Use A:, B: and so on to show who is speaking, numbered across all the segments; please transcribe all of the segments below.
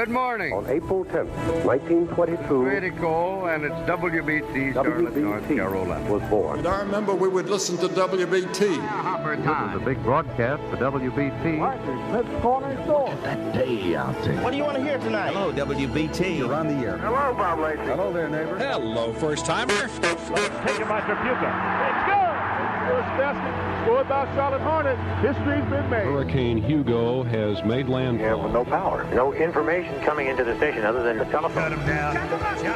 A: Good morning.
B: On April 10th, 1922,
A: Pretty cool, and it's WBT, Charlotte, North Carolina.
B: was born.
C: And I remember we would listen to WBT.
A: Hopper time.
B: big broadcast for WBT. Marches left corner store. That day out there.
D: What do you want to hear tonight? Hello, WBT. You're on the air.
B: Hello, Bob Lacey. Hello there, neighbor.
C: Hello, first timer.
E: taken by Tripucka. It's good! First basket scored by Charlotte Hornet. History's been made.
F: Hurricane Hugo has made
B: Yeah,
F: landfall.
B: with no power.
G: No information coming into the station other than the telephone.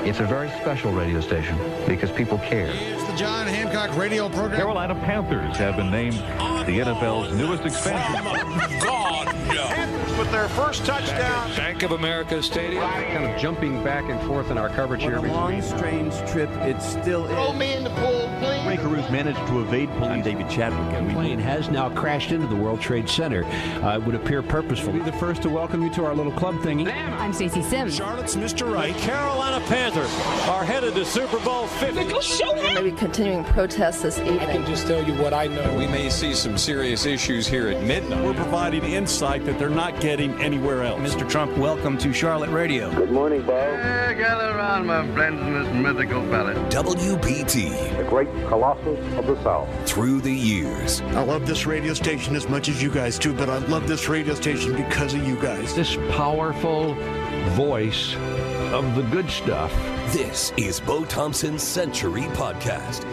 H: It's a very special radio station because people care.
C: It's the John Hancock radio program.
I: Carolina Panthers have been named the NFL's newest expansion.
C: Oh, Panthers with their first touchdown.
I: Bank of America Stadium.
F: Kind of jumping back and forth in our coverage here between
D: strange trip, it still is.
C: Throw me in the pool, please.
D: Rae Carruth managed to evade police. I'm David Chadwick. And the plane has now crashed into the World Trade Center. Uh, it would appear purposeful. Be the first to welcome you to our little club thingy.
J: I'm Stacey Sims.
C: Charlotte's Mr. Right. Carolina Panthers are headed to Super Bowl 50.
J: Maybe continuing protests this evening.
C: I can just tell you what I know.
I: We may see some serious issues here at midnight.
C: We're providing insight that they're not getting anywhere else.
D: Mr. Trump, welcome to Charlotte Radio.
B: Good morning, Bob.
A: Yeah, gather around, my friends, in this mythical valley.
K: WBT.
B: The great colossus of the South.
K: through the years.
L: I love this radio station as much as you guys do, but I love this radio station because of you guys.
H: This powerful voice of the good stuff.
K: This is Bo Thompson's Century Podcast.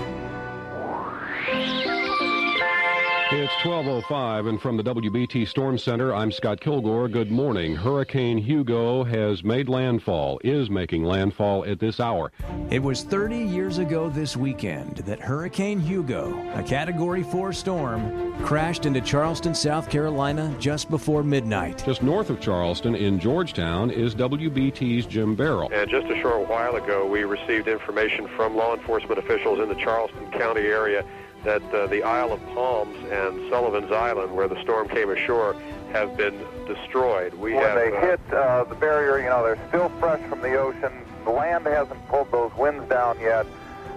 F: It's 12:05 and from the WBT Storm Center, I'm Scott Kilgore. Good morning. Hurricane Hugo has made landfall, is making landfall at this hour.
D: It was 30 years ago this weekend that Hurricane Hugo, a Category 4 storm, crashed into Charleston, South Carolina just before midnight.
F: Just north of Charleston in Georgetown is WBT's Jim Barrell.
B: And just a short while ago, we received information from law enforcement officials in the Charleston County area that uh, the Isle of Palms and Sullivan's Island, where the storm came ashore, have been destroyed. We
M: when
B: have,
M: they
B: uh,
M: hit uh, the barrier, you know, they're still fresh from the ocean. The land hasn't pulled those winds down yet.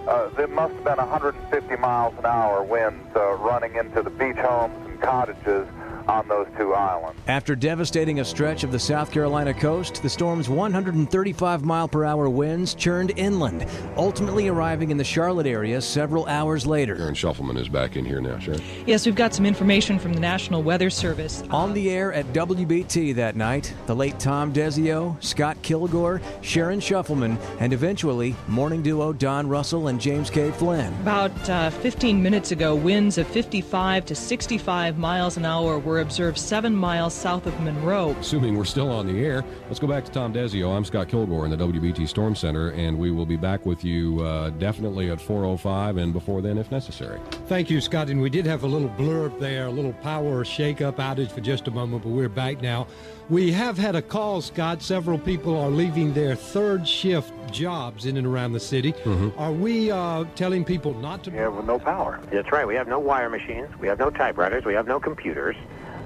M: Uh, there must have been 150 miles an hour winds uh, running into the beach homes and cottages on those two islands.
D: After devastating a stretch of the South Carolina coast, the storm's 135 mile per hour winds churned inland, ultimately arriving in the Charlotte area several hours later.
F: Sharon Shuffleman is back in here now, Sharon.
J: Yes, we've got some information from the National Weather Service.
D: On the air at WBT that night, the late Tom Desio, Scott Kilgore, Sharon Shuffleman, and eventually morning duo Don Russell and James K. Flynn.
J: About uh, 15 minutes ago, winds of 55 to 65 miles an hour were observed seven miles south of Monroe.
F: Assuming we're still on the air, let's go back to Tom Desio. I'm Scott Kilgore in the WBT Storm Center, and we will be back with you uh, definitely at 4:05 and before then if necessary.
E: Thank you, Scott. And we did have a little blurb there, a little power shake-up outage for just a moment, but we're back now. We have had a call, Scott. Several people are leaving their third shift jobs in and around the city. Are we uh, telling people not to?
M: Yeah, with no power.
G: That's right. We have no wire machines. We have no typewriters. We have no computers.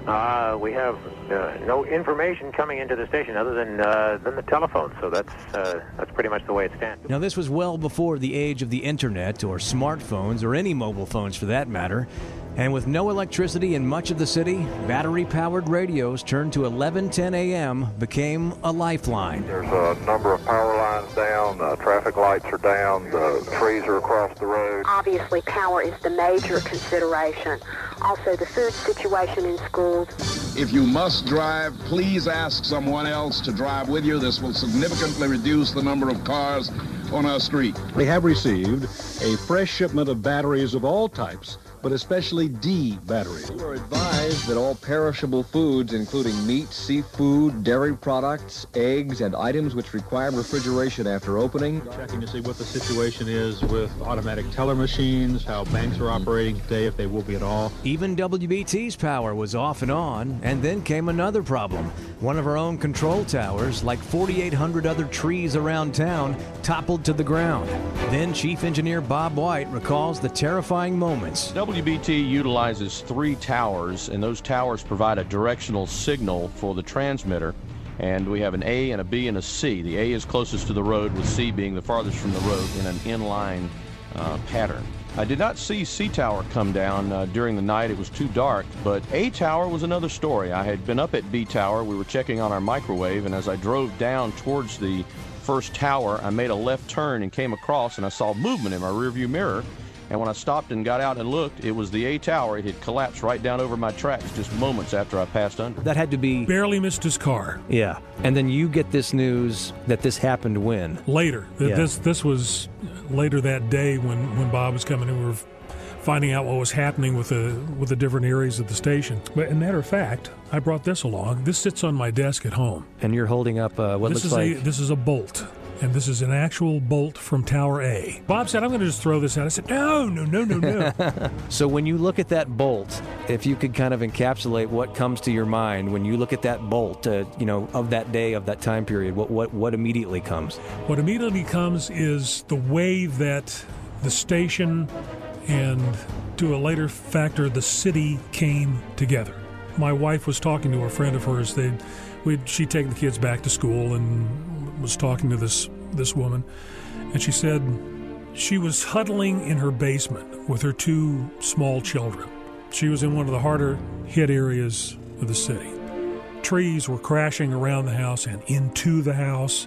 G: Uh, we have uh, no information coming into the station other than uh, than the telephone. So that's uh, that's pretty much the way it stands.
D: Now, this was well before the age of the internet or smartphones or any mobile phones for that matter. And with no electricity in much of the city, battery powered radios turned to 11:10 a.m. became a lifeline.
M: There's a number of power lines down, uh, traffic lights are down, the trees are across the road.
J: Obviously, power is the major consideration. Also, the food situation in schools.
L: If you must drive, please ask someone else to drive with you. This will significantly reduce the number of cars on our street.
E: We have received a fresh shipment of batteries of all types, but especially D batteries.
H: We are advised that all perishable foods, including meat, seafood, dairy products, eggs, and items which require refrigeration after opening,
E: Checking to see what the situation is with automatic teller machines, how banks are operating today, if they will be at all.
D: Even WBT's power was off and on, and then came another problem. One of our own control towers, like 4,800 other trees around town, toppled to the ground. Then Chief Engineer Bob White recalls the terrifying moments.
I: WBT utilizes three towers, and those towers provide a directional signal for the transmitter. And we have an A and a B and a C. The A is closest to the road, with C being the farthest from the road in an inline uh, pattern. I did not see C Tower come down uh, during the night. It was too dark. But A Tower was another story. I had been up at B Tower. We were checking on our microwave, and as I drove down towards the first tower, I made a left turn and came across, and I saw movement in my rearview mirror. And when I stopped and got out and looked, it was the A tower. It had collapsed right down over my tracks just moments after I passed under.
D: That had to be
N: barely missed his car.
D: Yeah, and then you get this news that this happened when
N: later.
D: Yeah.
N: This this was later that day when when Bob was coming in. We were finding out what was happening with the with the different areas of the station. But as a matter of fact, I brought this along. This sits on my desk at home.
D: And you're holding up uh, what
N: this
D: looks
N: is
D: like
N: a this is a bolt. And this is an actual bolt from Tower A. Bob said, I'm going to just throw this out. I said, No, no, no, no, no.
D: so when you look at that bolt, if you could kind of encapsulate what comes to your mind when you look at that bolt, uh, you know, of that day, of that time period, what what what immediately comes?
N: What immediately comes is the way that the station and to a later factor the city came together. My wife was talking to a friend of hers. They, we'd she'd taken the kids back to school and was talking to this this woman, and she said she was huddling in her basement with her two small children. She was in one of the harder hit areas of the city. Trees were crashing around the house and into the house,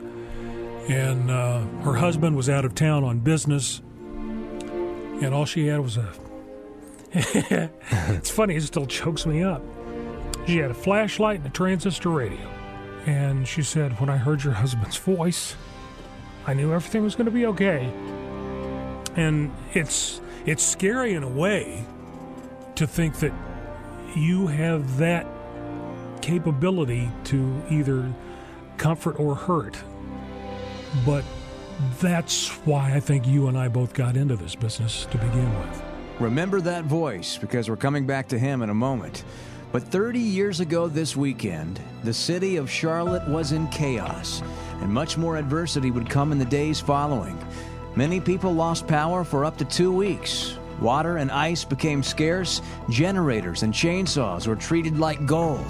N: and uh, her husband was out of town on business, and all she had was a. it's funny, it still chokes me up. She had a flashlight and a transistor radio. And she said, When I heard your husband's voice, I knew everything was going to be okay. And it's it's scary in a way to think that you have that capability to either comfort or hurt. But that's why I think you and I both got into this business to begin with.
D: Remember that voice because we're coming back to him in a moment. But 30 years ago this weekend, the city of Charlotte was in chaos, and much more adversity would come in the days following. Many people lost power for up to two weeks. Water and ice became scarce, generators and chainsaws were treated like gold.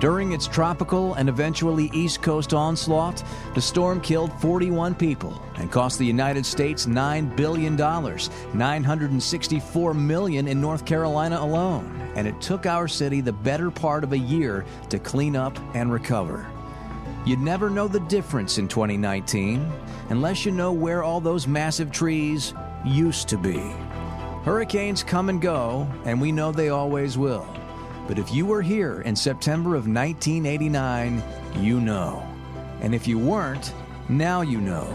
D: During its tropical and eventually East Coast onslaught, the storm killed 41 people and cost the United States $9 billion, 964 million in North Carolina alone. And it took our city the better part of a year to clean up and recover. You'd never know the difference in 2019 unless you know where all those massive trees used to be. Hurricanes come and go, and we know they always will. But if you were here in September of 1989, you know. And if you weren't, now you know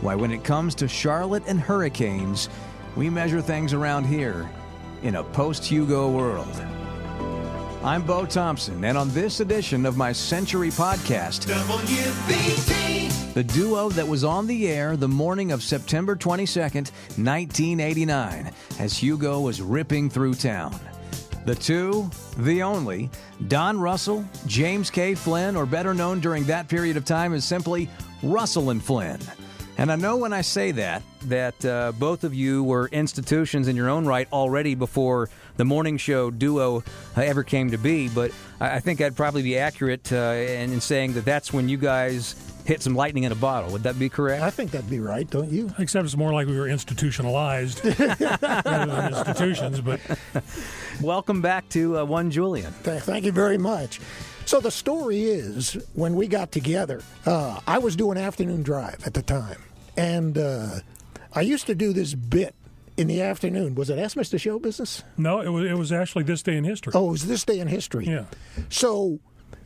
D: why when it comes to Charlotte and hurricanes, we measure things around here in a post Hugo world. I'm Bo Thompson, and on this edition of my Century Podcast,
O: WBT.
D: the duo that was on the air the morning of September 22nd, 1989, as Hugo was ripping through town. The two, the only, Don Russell, James K. Flynn, or better known during that period of time as simply Russell and Flynn. And I know when I say that, that uh, both of you were institutions in your own right already before the morning show duo uh, ever came to be, but I I think I'd probably be accurate uh, in, in saying that that's when you guys hit some lightning in a bottle. Would that be correct?
P: I think that'd be right, don't you?
N: Except it's more like we were institutionalized rather than institutions, but
D: Welcome back to uh, One Julian.
P: Th- Thank you very much. So the story is, when we got together, uh, I was doing afternoon drive at the time, and uh, I used to do this bit in the afternoon. Was it Ask Mr. Show Business?
N: no, it was, it was actually this day in history.
P: Oh, it was this day in history.
N: Yeah.
P: So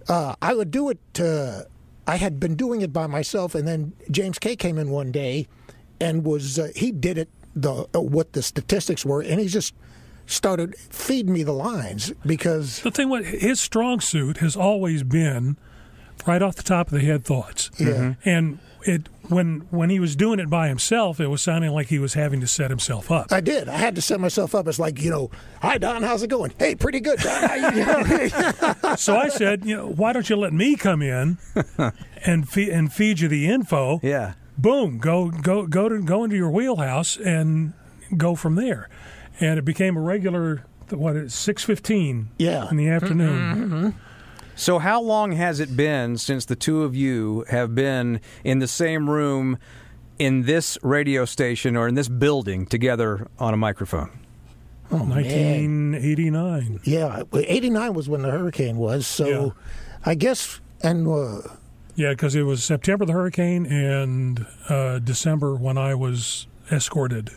P: uh, I would do it. Uh, I had been doing it by myself, and then James K came in one day, and was uh, he did it the uh, what the statistics were, and he just started feeding me the lines because
N: The thing what his strong suit has always been right off the top of the head thoughts.
P: Yeah. Mm-hmm.
N: And it when when he was doing it by himself, it was sounding like he was having to set himself up.
P: I did. I had to set myself up as like you know, hi Don, how's it going? Hey, pretty good, Don. You, you know?
N: so I said, you know, why don't you let me come in and feed and feed you the info?
D: Yeah.
N: Boom, go go go to go into your wheelhouse and go from there. And it became a regular what is six fifteen
P: Yeah.
N: in the afternoon.
D: So, how long has it been since the two of you have been in the same room in this radio station or in this building together on a microphone?
P: Oh, man.
N: 1989.
P: Yeah, 89 was when the hurricane was. So
N: Yeah.
P: I guess, and uh,
N: Yeah, because it was September the hurricane and uh, December when I was escorted.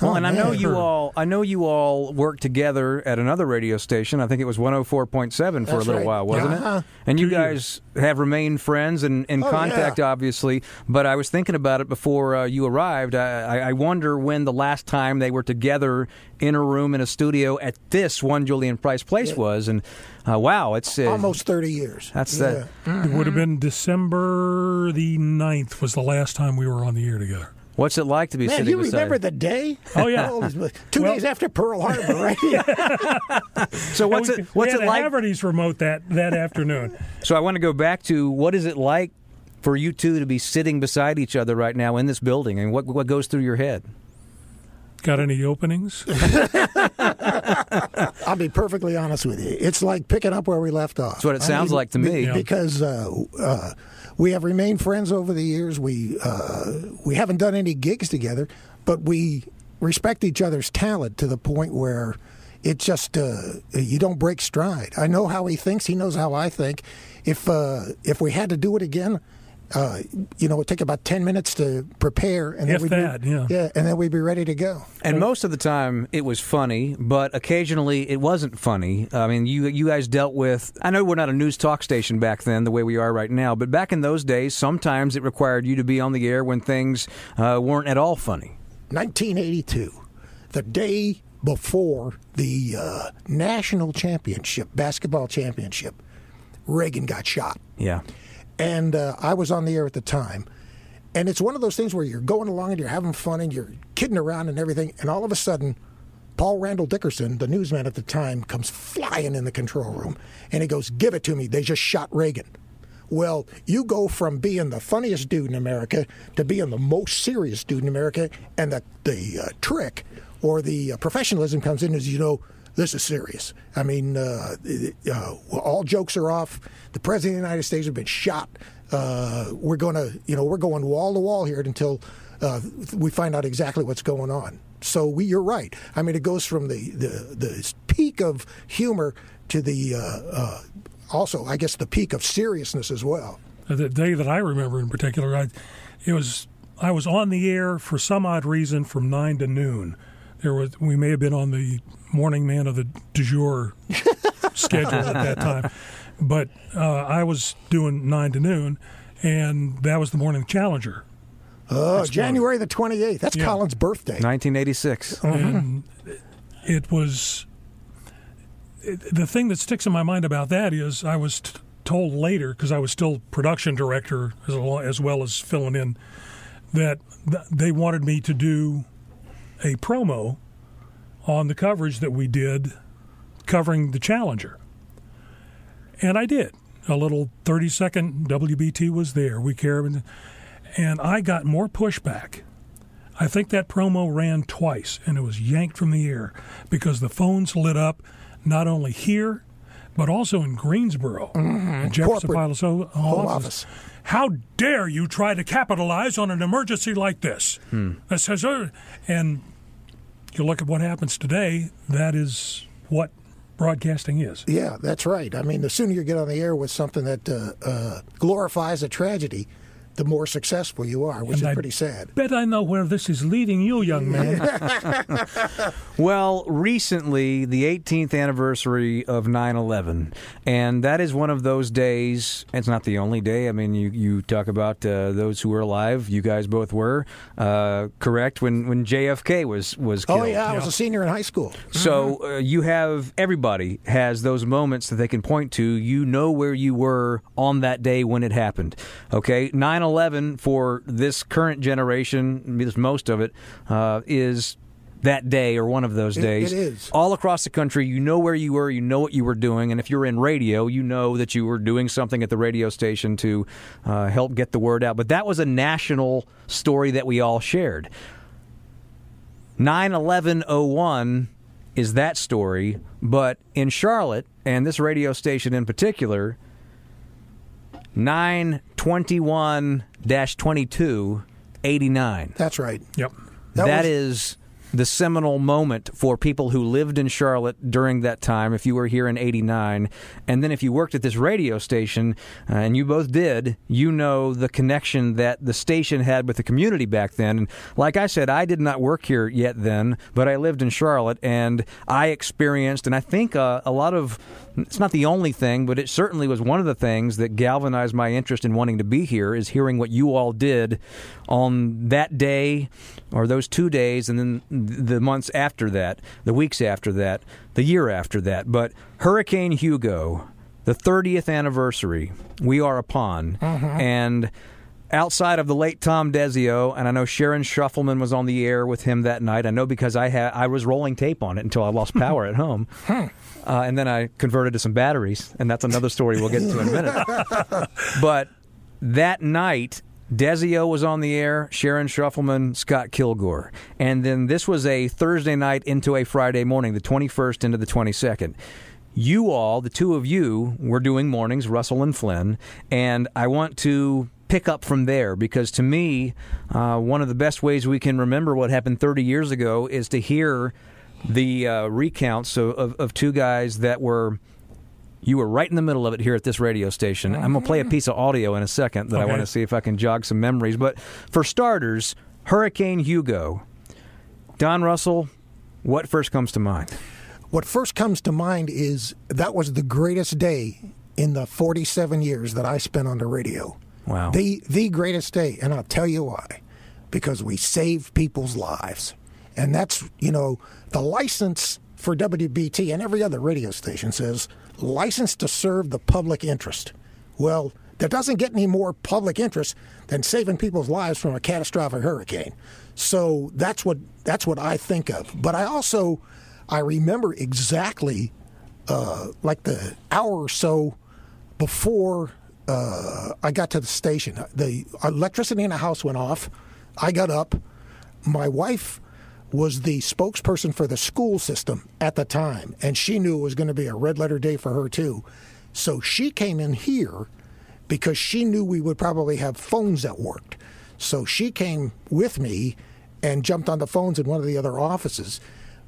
D: Well,
P: Oh,
D: and I know
N: man.
D: you all. I know you all worked together at another radio station. I think it was 104.7 for a little
P: right.
D: while, wasn't
P: Uh-huh.
D: it? And you
N: Two
D: guys have remained friends and in
P: Oh,
D: contact,
P: yeah.
D: obviously. But I was thinking about it before uh, you arrived. I, I- I wonder when the last time they were together in a room in a studio at this one Julian Price Place was. And uh, wow, it's uh,
P: almost 30 years.
D: That's
P: yeah.
D: that.
N: It would have been December the 9th was the last time we were on the air together.
D: What's it like to be sitting beside?
P: Man,
D: sitting
P: you
D: beside?
P: remember the day?
N: Oh, yeah.
P: Two
N: Well-
P: days after Pearl Harbor, right?
D: So what's
N: we,
D: it? What's
N: we
D: it like?
N: a Haverty's remote that, that afternoon.
D: So I want to go back to what is it like for you two to be sitting beside each other right now in this building, and what what goes through your head?
N: Got any openings?
P: I'll be perfectly honest with you. It's like picking up where we left off.
D: That's what it sounds like to
P: be-
D: me. Yeah.
P: Because uh, uh, we have remained friends over the years. We uh, we haven't done any gigs together, but we respect each other's talent to the point where it just uh, you don't break stride. I know how he thinks. He knows how I think. If uh, if we had to do it again. Uh, you know, it'd take about ten minutes to prepare, and then we'd
N: that,
P: be,
N: yeah.
P: yeah, and then we'd be ready to go.
D: And most of the time, it was funny, but occasionally it wasn't funny. I mean, you you guys dealt with. I know we're not a news talk station back then, the way we are right now, but back in those days, sometimes it required you to be on the air when things uh, weren't at all funny.
P: 1982, the day before the uh, national championship, basketball championship, Reagan got shot.
D: Yeah.
P: And uh, I was on the air at the time. And it's one of those things where you're going along and you're having fun and you're kidding around and everything. And all of a sudden, Paul Randall Dickerson, the newsman at the time, comes flying in the control room and he goes, Give it to me. They just shot Reagan. Well, you go from being the funniest dude in America to being the most serious dude in America, and the the uh, trick or the uh, professionalism comes in as you know this is serious. I mean, uh, uh, all jokes are off. The president of the United States has been shot. Uh, we're going to, you know, we're going wall to wall here until uh, we find out exactly what's going on. So we, you're right. I mean, it goes from the the, the peak of humor to the uh, uh, also, I guess, the peak of seriousness as well.
N: the day that I remember in particular, I, it was I was on the air for some odd reason from nine to noon. There was we may have been on the morning man of the du jour schedule at that time, but uh, I was doing nine to noon, and that was the morning challenger.
P: Oh,
N: That's
P: January the 28th. That's
N: Yeah.
P: Colin's birthday.
D: 1986.
N: and it was it, the thing that sticks in my mind about that is I was t- told later because I was still production director as, well, as well as filling in that th- they wanted me to do a promo on the coverage that we did covering the Challenger, and I did. A little thirty second WBT was there. We care, and I got more pushback. I think that promo ran twice and it was yanked from the air because the phones lit up not only here, but also in Greensboro, in Jefferson Pilot's
P: home
N: office. How dare you try to capitalize on an emergency like this? That says, uh, and you look at what happens today, that is what broadcasting is.
P: Yeah, that's right. I mean, the sooner you get on the air with something that uh, uh, glorifies a tragedy, the more successful you are, which
N: And
P: is
N: I
P: pretty sad.
N: Bet I know where this is leading you, young man.
D: Well, recently, the 18th anniversary of 9 11. And that is one of those days. It's not the only day. I mean, you, you talk about uh, those who were alive. You guys both were, uh, correct? When, when JFK was, was killed.
P: Oh, yeah, I was a senior in high school.
D: So uh, you have everybody has those moments that they can point to. You know where you were on that day when it happened. Okay, 9/11 for this current generation, because most of it uh, is that day or one of those
P: It-
D: days.
P: it is.
D: all across the country. You know where you were. You know what you were doing, and if you're in radio, you know that you were doing something at the radio station to uh, help get the word out. But that was a national story that we all shared. 91101 is that story, but in Charlotte, and this radio station in particular, 921 22 89.
P: That's right.
N: Yep.
P: That
D: that
P: was-
D: is the seminal moment for people who lived in Charlotte during that time. If you were here in '89, and then if you worked at this radio station, uh, and you both did, you know the connection that the station had with the community back then. And like I said, I did not work here yet then, but I lived in Charlotte, and I experienced, and I think uh, a lot of. It's not the only thing, but it certainly was one of the things that galvanized my interest in wanting to be here. Is hearing what you all did on that day, or those two days, and then the months after that, the weeks after that, the year after that. But Hurricane Hugo, the 30th anniversary, we are upon, mm-hmm. and outside of the late Tom Desio, and I know Sharon Shuffleman was on the air with him that night. I know because I had I was rolling tape on it until I lost power at home, hmm. Uh, and then I converted to some batteries, and that's another story we'll get to in a minute. but that night. Desio was on the air, Sharon Shuffleman, Scott Kilgore. And then this was a Thursday night into a Friday morning, the 21st into the 22nd you all, the two of you, were doing mornings, Russell and Flynn, and I want to pick up from there because to me, uh, one of the best ways we can remember what happened 30 years ago is to hear the uh, recounts of, of, of two guys that were. You were right in the middle of it here at this radio station. I'm going to play a piece of audio in a second that I want to see if I can jog some memories. But for starters, Hurricane Hugo. Don Russell, what first comes to mind?
P: What first comes to mind is that was the greatest day in the 47 years that I spent on the radio.
D: Wow.
P: The the greatest day, and I'll tell you why. Because we saved people's lives. And that's, you know, the license for WBT and every other radio station says license to serve the public interest. Well, there doesn't get any more public interest than saving people's lives from a catastrophic hurricane. So that's what that's what I think of. But I also I remember exactly uh, like the hour or so before uh, I got to the station. The electricity in the house went off. I got up. My wife was the spokesperson for the school system at the time, and she knew it was going to be a red letter day for her too. So she came in here because she knew we would probably have phones that worked. So she came with me and jumped on the phones in one of the other offices.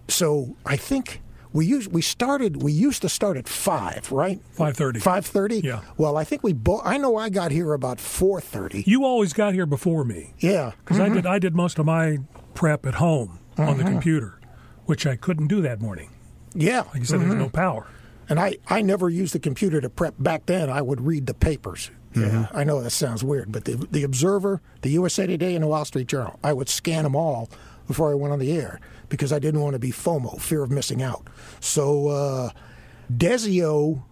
P: So I think we used we started we used to start at five, right?
N: Five thirty.
P: Five thirty.
N: Yeah.
P: Well, I think we both. I know I got here about four thirty.
N: You always got here before me.
P: Yeah.
N: Because I mm-hmm. did I did most of my prep at home on the
P: Mhm.
N: computer, which I couldn't do that morning.
P: Yeah.
N: Like you said, there's no power.
P: And I, I never used the computer to prep. Back then, I would read the papers. Yeah, I know that sounds weird, but the, the Observer, the USA Today, and the Wall Street Journal, I would scan them all before I went on the air because I didn't want to be FOMO, fear of missing out. So uh, Desio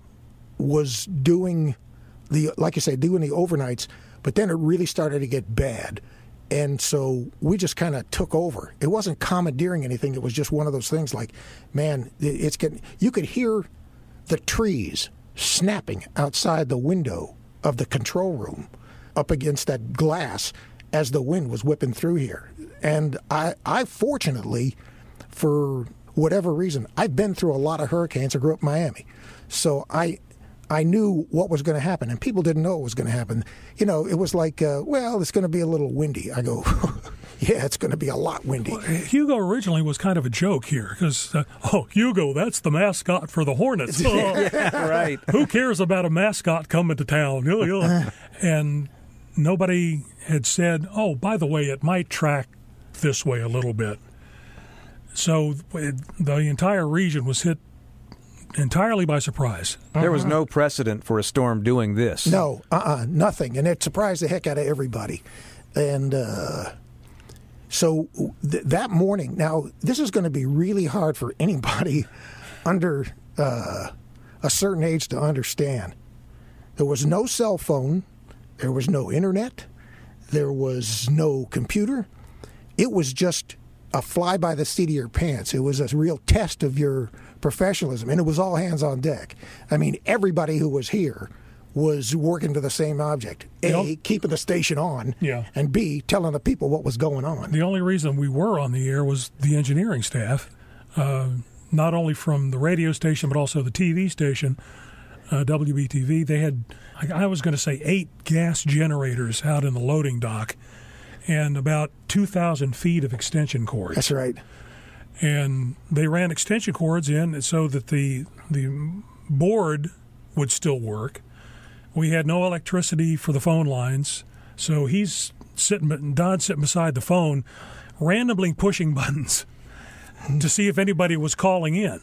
P: was doing the, like I said, doing the overnights, but then it really started to get bad. And so we just kind of took over. It wasn't commandeering anything. It was just one of those things like, man, it's getting, you could hear the trees snapping outside the window of the control room up against that glass as the wind was whipping through here. And I, I fortunately, for whatever reason, I've been through a lot of hurricanes. I grew up in Miami. So I, I knew what was going to happen, and people didn't know what was going to happen. You know, it was like, uh, well, it's going to be a little windy. I go, yeah, it's going to be a lot windy.
N: Hugo originally was kind of a joke here because, uh, oh, Hugo, that's the mascot for the Hornets.
D: Yeah, right.
N: Who cares about a mascot coming to town? Yeah, yeah. and nobody had said, oh, by the way, it might track this way a little bit. So the entire region was hit entirely by surprise.
D: There was no precedent for a storm doing this.
P: No, uh, uh nothing, and it surprised the heck out of everybody. And uh, so th- that morning, now this is going to be really hard for anybody under uh, a certain age to understand. There was no cell phone, there was no internet, there was no computer. It was just a fly by the seat of your pants. It was a real test of your professionalism, and it was all hands on deck. I mean, everybody who was here was working to the same object: a, keeping the station on,
N: Yeah.
P: and b, telling the people what was going on.
N: The only reason we were on the air was the engineering staff, uh, not only from the radio station but also the TV station, uh, WBTV. They had, I I was going to say, eight gas generators out in the loading dock, and about 2,000 feet of extension cords.
P: That's right.
N: And they ran extension cords in so that the the board would still work. We had no electricity for the phone lines, so he's sitting, Don's sitting beside the phone, randomly pushing buttons to see if anybody was calling in,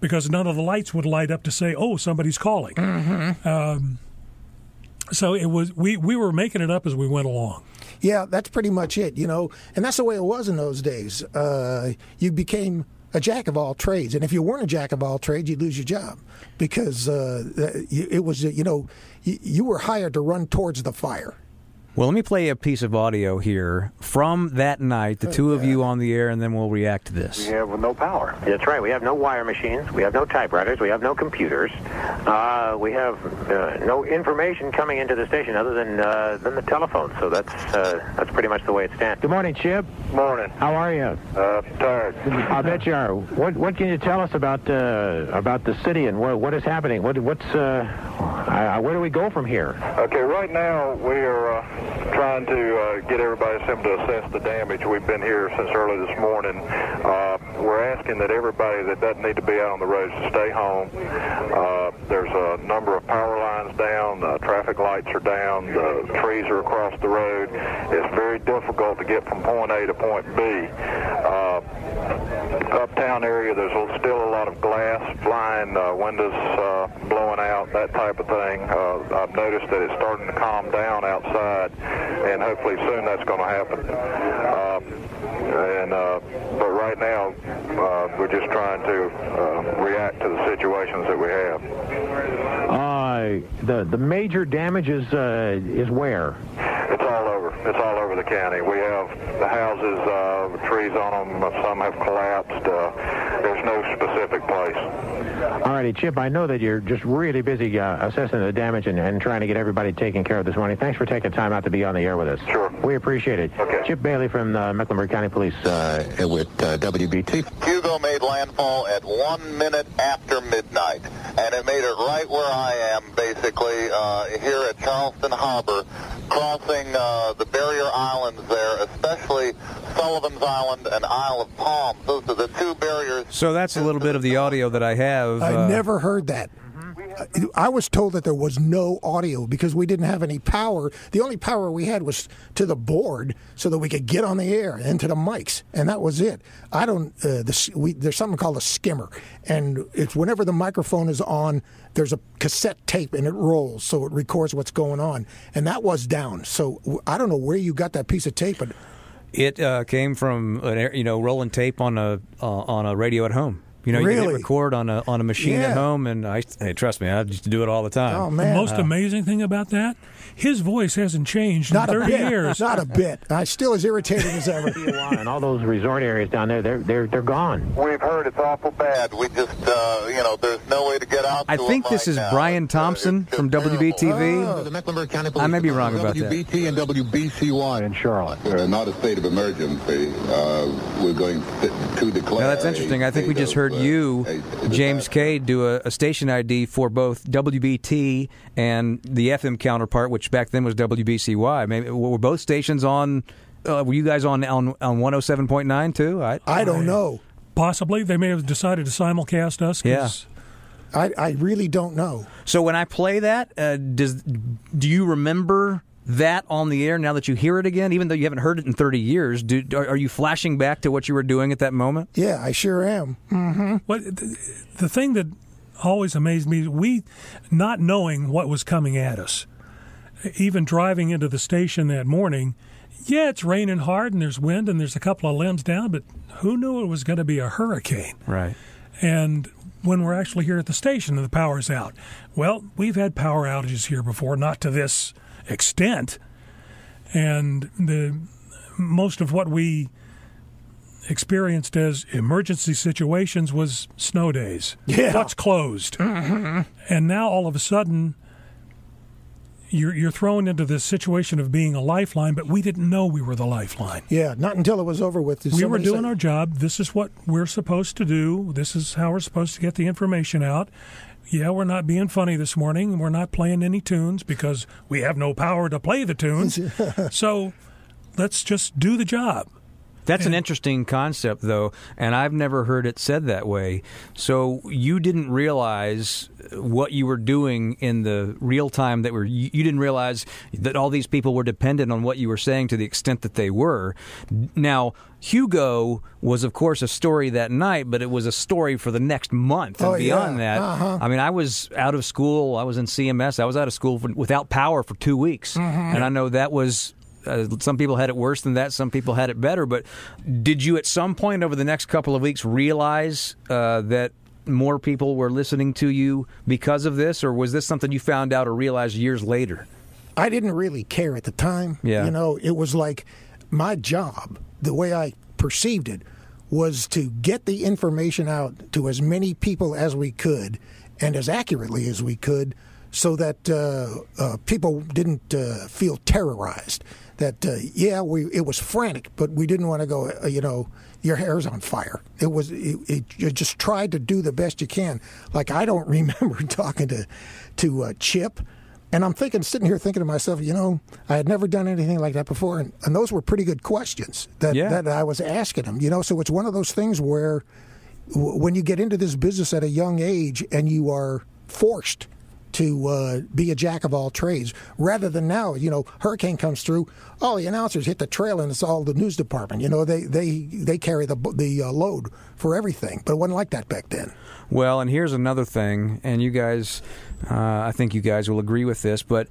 N: because none of the lights would light up to say, "Oh, somebody's calling." Um, so it was we we were making it up as we went along.
P: Yeah, that's pretty much it, you know, and that's the way it was in those days. Uh, you became a jack of all trades, and if you weren't a jack of all trades, you'd lose your job because uh, it was, you know, you were hired to run towards the fire.
D: Well, let me play a piece of audio here from that night, the two of you on the air, and then we'll react to this.
Q: We have no power. That's right. We have no wire machines. We have no typewriters. We have no computers. Uh, we have uh, no information coming into the station other than uh, than the telephone. So that's uh, that's pretty much the way it stands.
G: Good morning, Chip.
R: Morning.
G: How are you?
R: Uh, tired.
G: I bet you are. What What can you tell us about uh, about the city and what what is happening? What What's uh, where do we go from here?
R: Okay, right now we are uh, trying to uh, get everybody assembled to assess the damage. We've been here since early this morning. Uh, we're asking that everybody that doesn't need to be out on the roads to stay home. Uh, there's a number of power lines down. Uh, traffic lights are down. The trees are across the road. It's very difficult to get from point A to point B. Uh, uptown area, there's still a lot of glass flying, uh, windows uh, blowing out, that type of thing. Uh, I've noticed that it's starting to calm down outside, and hopefully soon that's going to happen. Uh, and uh, but right now, uh, we're just trying to uh, react to the situations that we have.
G: Uh, the the major damage is uh, is where?
R: It's all over. It's all over the county. We have the houses, uh, trees on them. Some have collapsed. Uh, there's no specific place.
G: All righty, Chip. I know that you're just really busy uh, assessing the damage and, and trying to get everybody taken care of this morning. Thanks for taking time out to be on the air with us.
R: Sure.
G: We appreciate it.
R: Okay.
G: Chip Bailey from the Mecklenburg County Police uh, with uh, WBT.
M: Hugo made landfall at one minute after midnight, and it made it right where I am, basically, uh, here at Charleston Harbor, crossing uh, the barrier islands there, especially Sullivan's Island and Isle of Palms. Those are the two barriers.
D: So that's a little bit of the audio that I have.
P: I
D: uh,
P: never heard that. I was told that there was no audio because we didn't have any power. The only power we had was to the board so that we could get on the air and to the mics, and that was it. I don't. Uh, the, we, there's something called a skimmer, and it's whenever the microphone is on, there's a cassette tape and it rolls, so it records what's going on, and that was down. So I don't know where you got that piece of tape, but
D: It uh, came from an, you know rolling tape on a uh, on a radio at home. You know, you can hit
P: Really?
D: record on a on a machine at home, and I hey, trust me, I used to do it all the time.
P: Oh,
N: The most amazing thing about that, his voice hasn't changed
P: not
N: in
P: a
N: 30
P: bit.
N: years.
P: Not a bit. I'm still as irritating as ever.
G: and all those resort areas down there, they're they're they're gone.
M: We've heard it's awful bad. We just, uh, you know, there's no way to get out
D: I
M: to
D: think this
M: right
D: is
M: now.
D: Brian Thompson from WBTV.
M: Oh, the Mecklenburg County
D: I may be wrong about that.
S: WBT and WBCY in Charlotte. We're not a state of emergency. Uh, we're going to declare.
D: Now that's interesting. I think we just heard you, James K, do a, a station ID for both WBT and the FM counterpart, which back then was WBCY. Maybe were both stations on? Uh, were you guys on on on one hundred seven point nine too? I
P: I don't know.
N: Possibly they may have decided to simulcast us. 'cause
D: Yeah.
P: I, I really don't know.
D: So when I play that, uh, does do you remember that on the air now that you hear it again, even though you haven't heard it in thirty years? Do, are, are you flashing back to what you were doing at that moment?
P: Yeah, I sure am. Mm-hmm.
N: What the, the thing that always amazed me, we not knowing what was coming at us, even driving into the station that morning. Yeah, it's raining hard and there's wind and there's a couple of limbs down, but who knew it was going to be a hurricane?
D: Right.
N: And when we're actually here at the station and the power's out, well, we've had power outages here before, not to this extent. And the most of what we experienced as emergency situations was snow days.
P: Yeah.
N: What's closed? Mm-hmm. And now all of a sudden you're you're thrown into this situation of being a lifeline, but we didn't know we were the lifeline.
P: Yeah, not until it was over with. Did
N: We were doing
P: say-
N: our job. This is what we're supposed to do. This is how we're supposed to get the information out. Yeah, we're not being funny this morning. We're not playing any tunes because we have no power to play the tunes. so let's just do the job.
D: That's an interesting concept, though, and I've never heard it said that way. So you didn't realize what you were doing in the real time that were you, you didn't realize that all these people were dependent on what you were saying to the extent that they were. Now, Hugo was, of course, a story that night, but it was a story for the next month and
P: Oh,
D: beyond
P: yeah.
D: that.
P: Uh-huh.
D: I mean, I was out of school. I was in CMS. I was out of school for, without power for two weeks,
P: Mhm.
D: and I know that was. Uh, some people had it worse than that. Some people had it better. But did you, at some point over the next couple of weeks, realize uh, that more people were listening to you because of this, or was this something you found out or realized years later?
P: I didn't really care at the time.
D: Yeah.
P: You know, it was like my job, the way I perceived it, was to get the information out to as many people as we could and as accurately as we could so that uh, uh, people didn't uh, feel terrorized. That, uh, yeah, we it was frantic, but we didn't want to go, uh, you know, your hair's on fire. It was, it, it, you just tried to do the best you can. Like, I don't remember talking to, to uh, Chip. And I'm thinking, sitting here thinking to myself, you know, I had never done anything like that before, and, and those were pretty good questions that
D: Yeah.
P: that I was asking him. You know, so it's one of those things where, w- when you get into this business at a young age and you are forced to uh, be a jack of all trades, rather than now, you know, hurricane comes through, all the announcers hit the trail, and it's all the news department. You know, they they they carry the the uh, load for everything, but it wasn't like that back then.
D: Well, and here's another thing, and you guys, uh, I think you guys will agree with this, but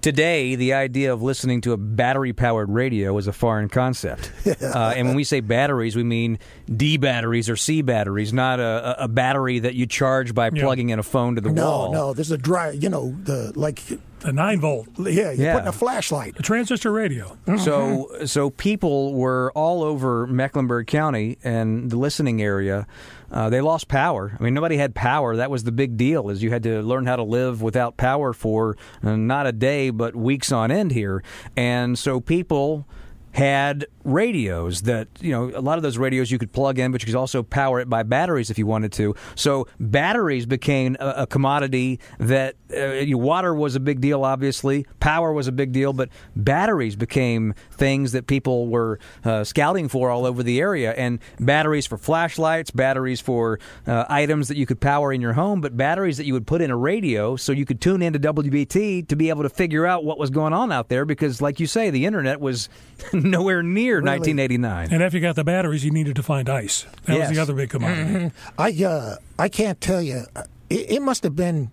D: today the idea of listening to a battery powered radio is a foreign concept. uh, and when we say batteries, we mean D batteries or C batteries, not a, a- a battery that you charge by
P: Yeah.
D: plugging in a phone to the
P: no,
D: wall.
P: no, this is a dry, you know, the like
N: a nine volt.
P: Yeah, you're
D: Yeah.
P: putting a flashlight.
N: A transistor radio.
D: So, so people were all over Mecklenburg County and the listening area. Uh, they lost power. I mean, nobody had power. That was the big deal. Is you had to learn how to live without power for uh, not a day, but weeks on end here. And so people had radios that you know a lot of those radios you could plug in but you could also power it by batteries if you wanted to so batteries became a, a commodity that uh, water was a big deal obviously power was a big deal but batteries became things that people were uh, scouting for all over the area and batteries for flashlights batteries for uh, items that you could power in your home but batteries that you would put in a radio so you could tune into WBT to be able to figure out what was going on out there because like you say the internet was nowhere near 1989
N: And if you got the batteries, you needed to find ice. That was the other big commodity.
P: Mhm. I uh, I can't tell you. uh, It, it must have been,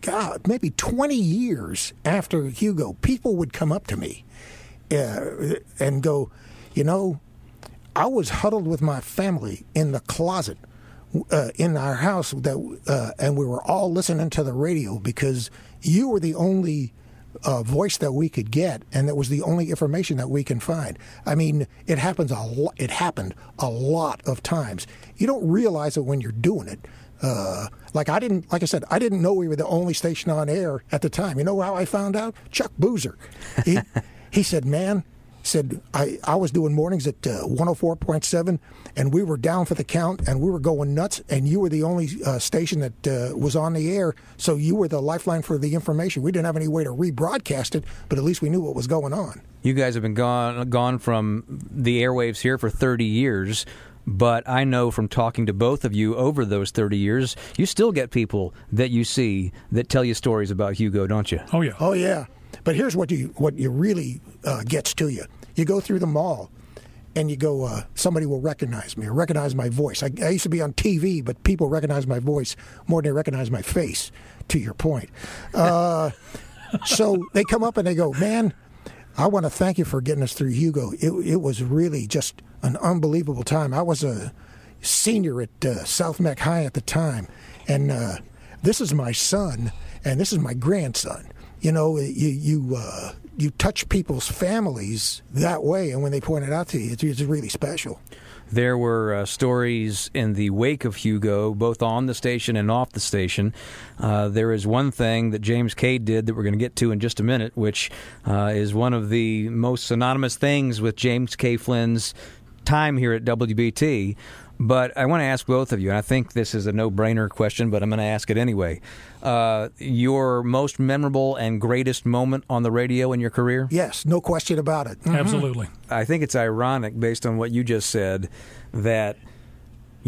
P: God, maybe twenty years after Hugo. People would come up to me, uh, and go, you know, I was huddled with my family in the closet uh, in our house that, uh, and we were all listening to the radio because you were the only uh, voice that we could get, and that was the only information that we can find. I mean, it happens a lot. It happened a lot of times. You don't realize it when you're doing it. Uh, like I didn't, like I said, I didn't know we were the only station on air at the time. You know how I found out? Chuck Boozer. He, he said, "Man, said I, I was doing mornings at uh, 104.7 and we were down for the count and we were going nuts and you were the only uh, station that uh, was on the air so you were the lifeline for the information we didn't have any way to rebroadcast it but at least we knew what was going on
D: You guys have been gone gone from the airwaves here for 30 years, but I know from talking to both of you over those 30 years, you still get people that you see that tell you stories about Hugo, don't you?
N: Oh yeah.
P: oh yeah but here's what you what you really uh, gets to you you go through the mall and you go, uh, somebody will recognize me or recognize my voice. I, I used to be on TV, but people recognize my voice more than they recognize my face, to your point. Uh, so they come up and they go, man, I want to thank you for getting us through Hugo. It, it was really just an unbelievable time. I was a senior at uh, South Meck High at the time, and uh, this is my son, and this is my grandson. You know, you you uh, you touch people's families that way, and when they point it out to you, it's, it's really special.
D: There were uh, stories in the wake of Hugo, both on the station and off the station. Uh, there is one thing that James K did that we're going to get to in just a minute, which uh, is one of the most synonymous things with James K. Flynn's time here at WBT. But I want to ask both of you, and I think this is a no-brainer question, but I'm going to ask it anyway. Uh, your most memorable and greatest moment on the radio in your career?
P: Yes, no question about it. Mhm.
N: Absolutely.
D: I think it's ironic, based on what you just said, that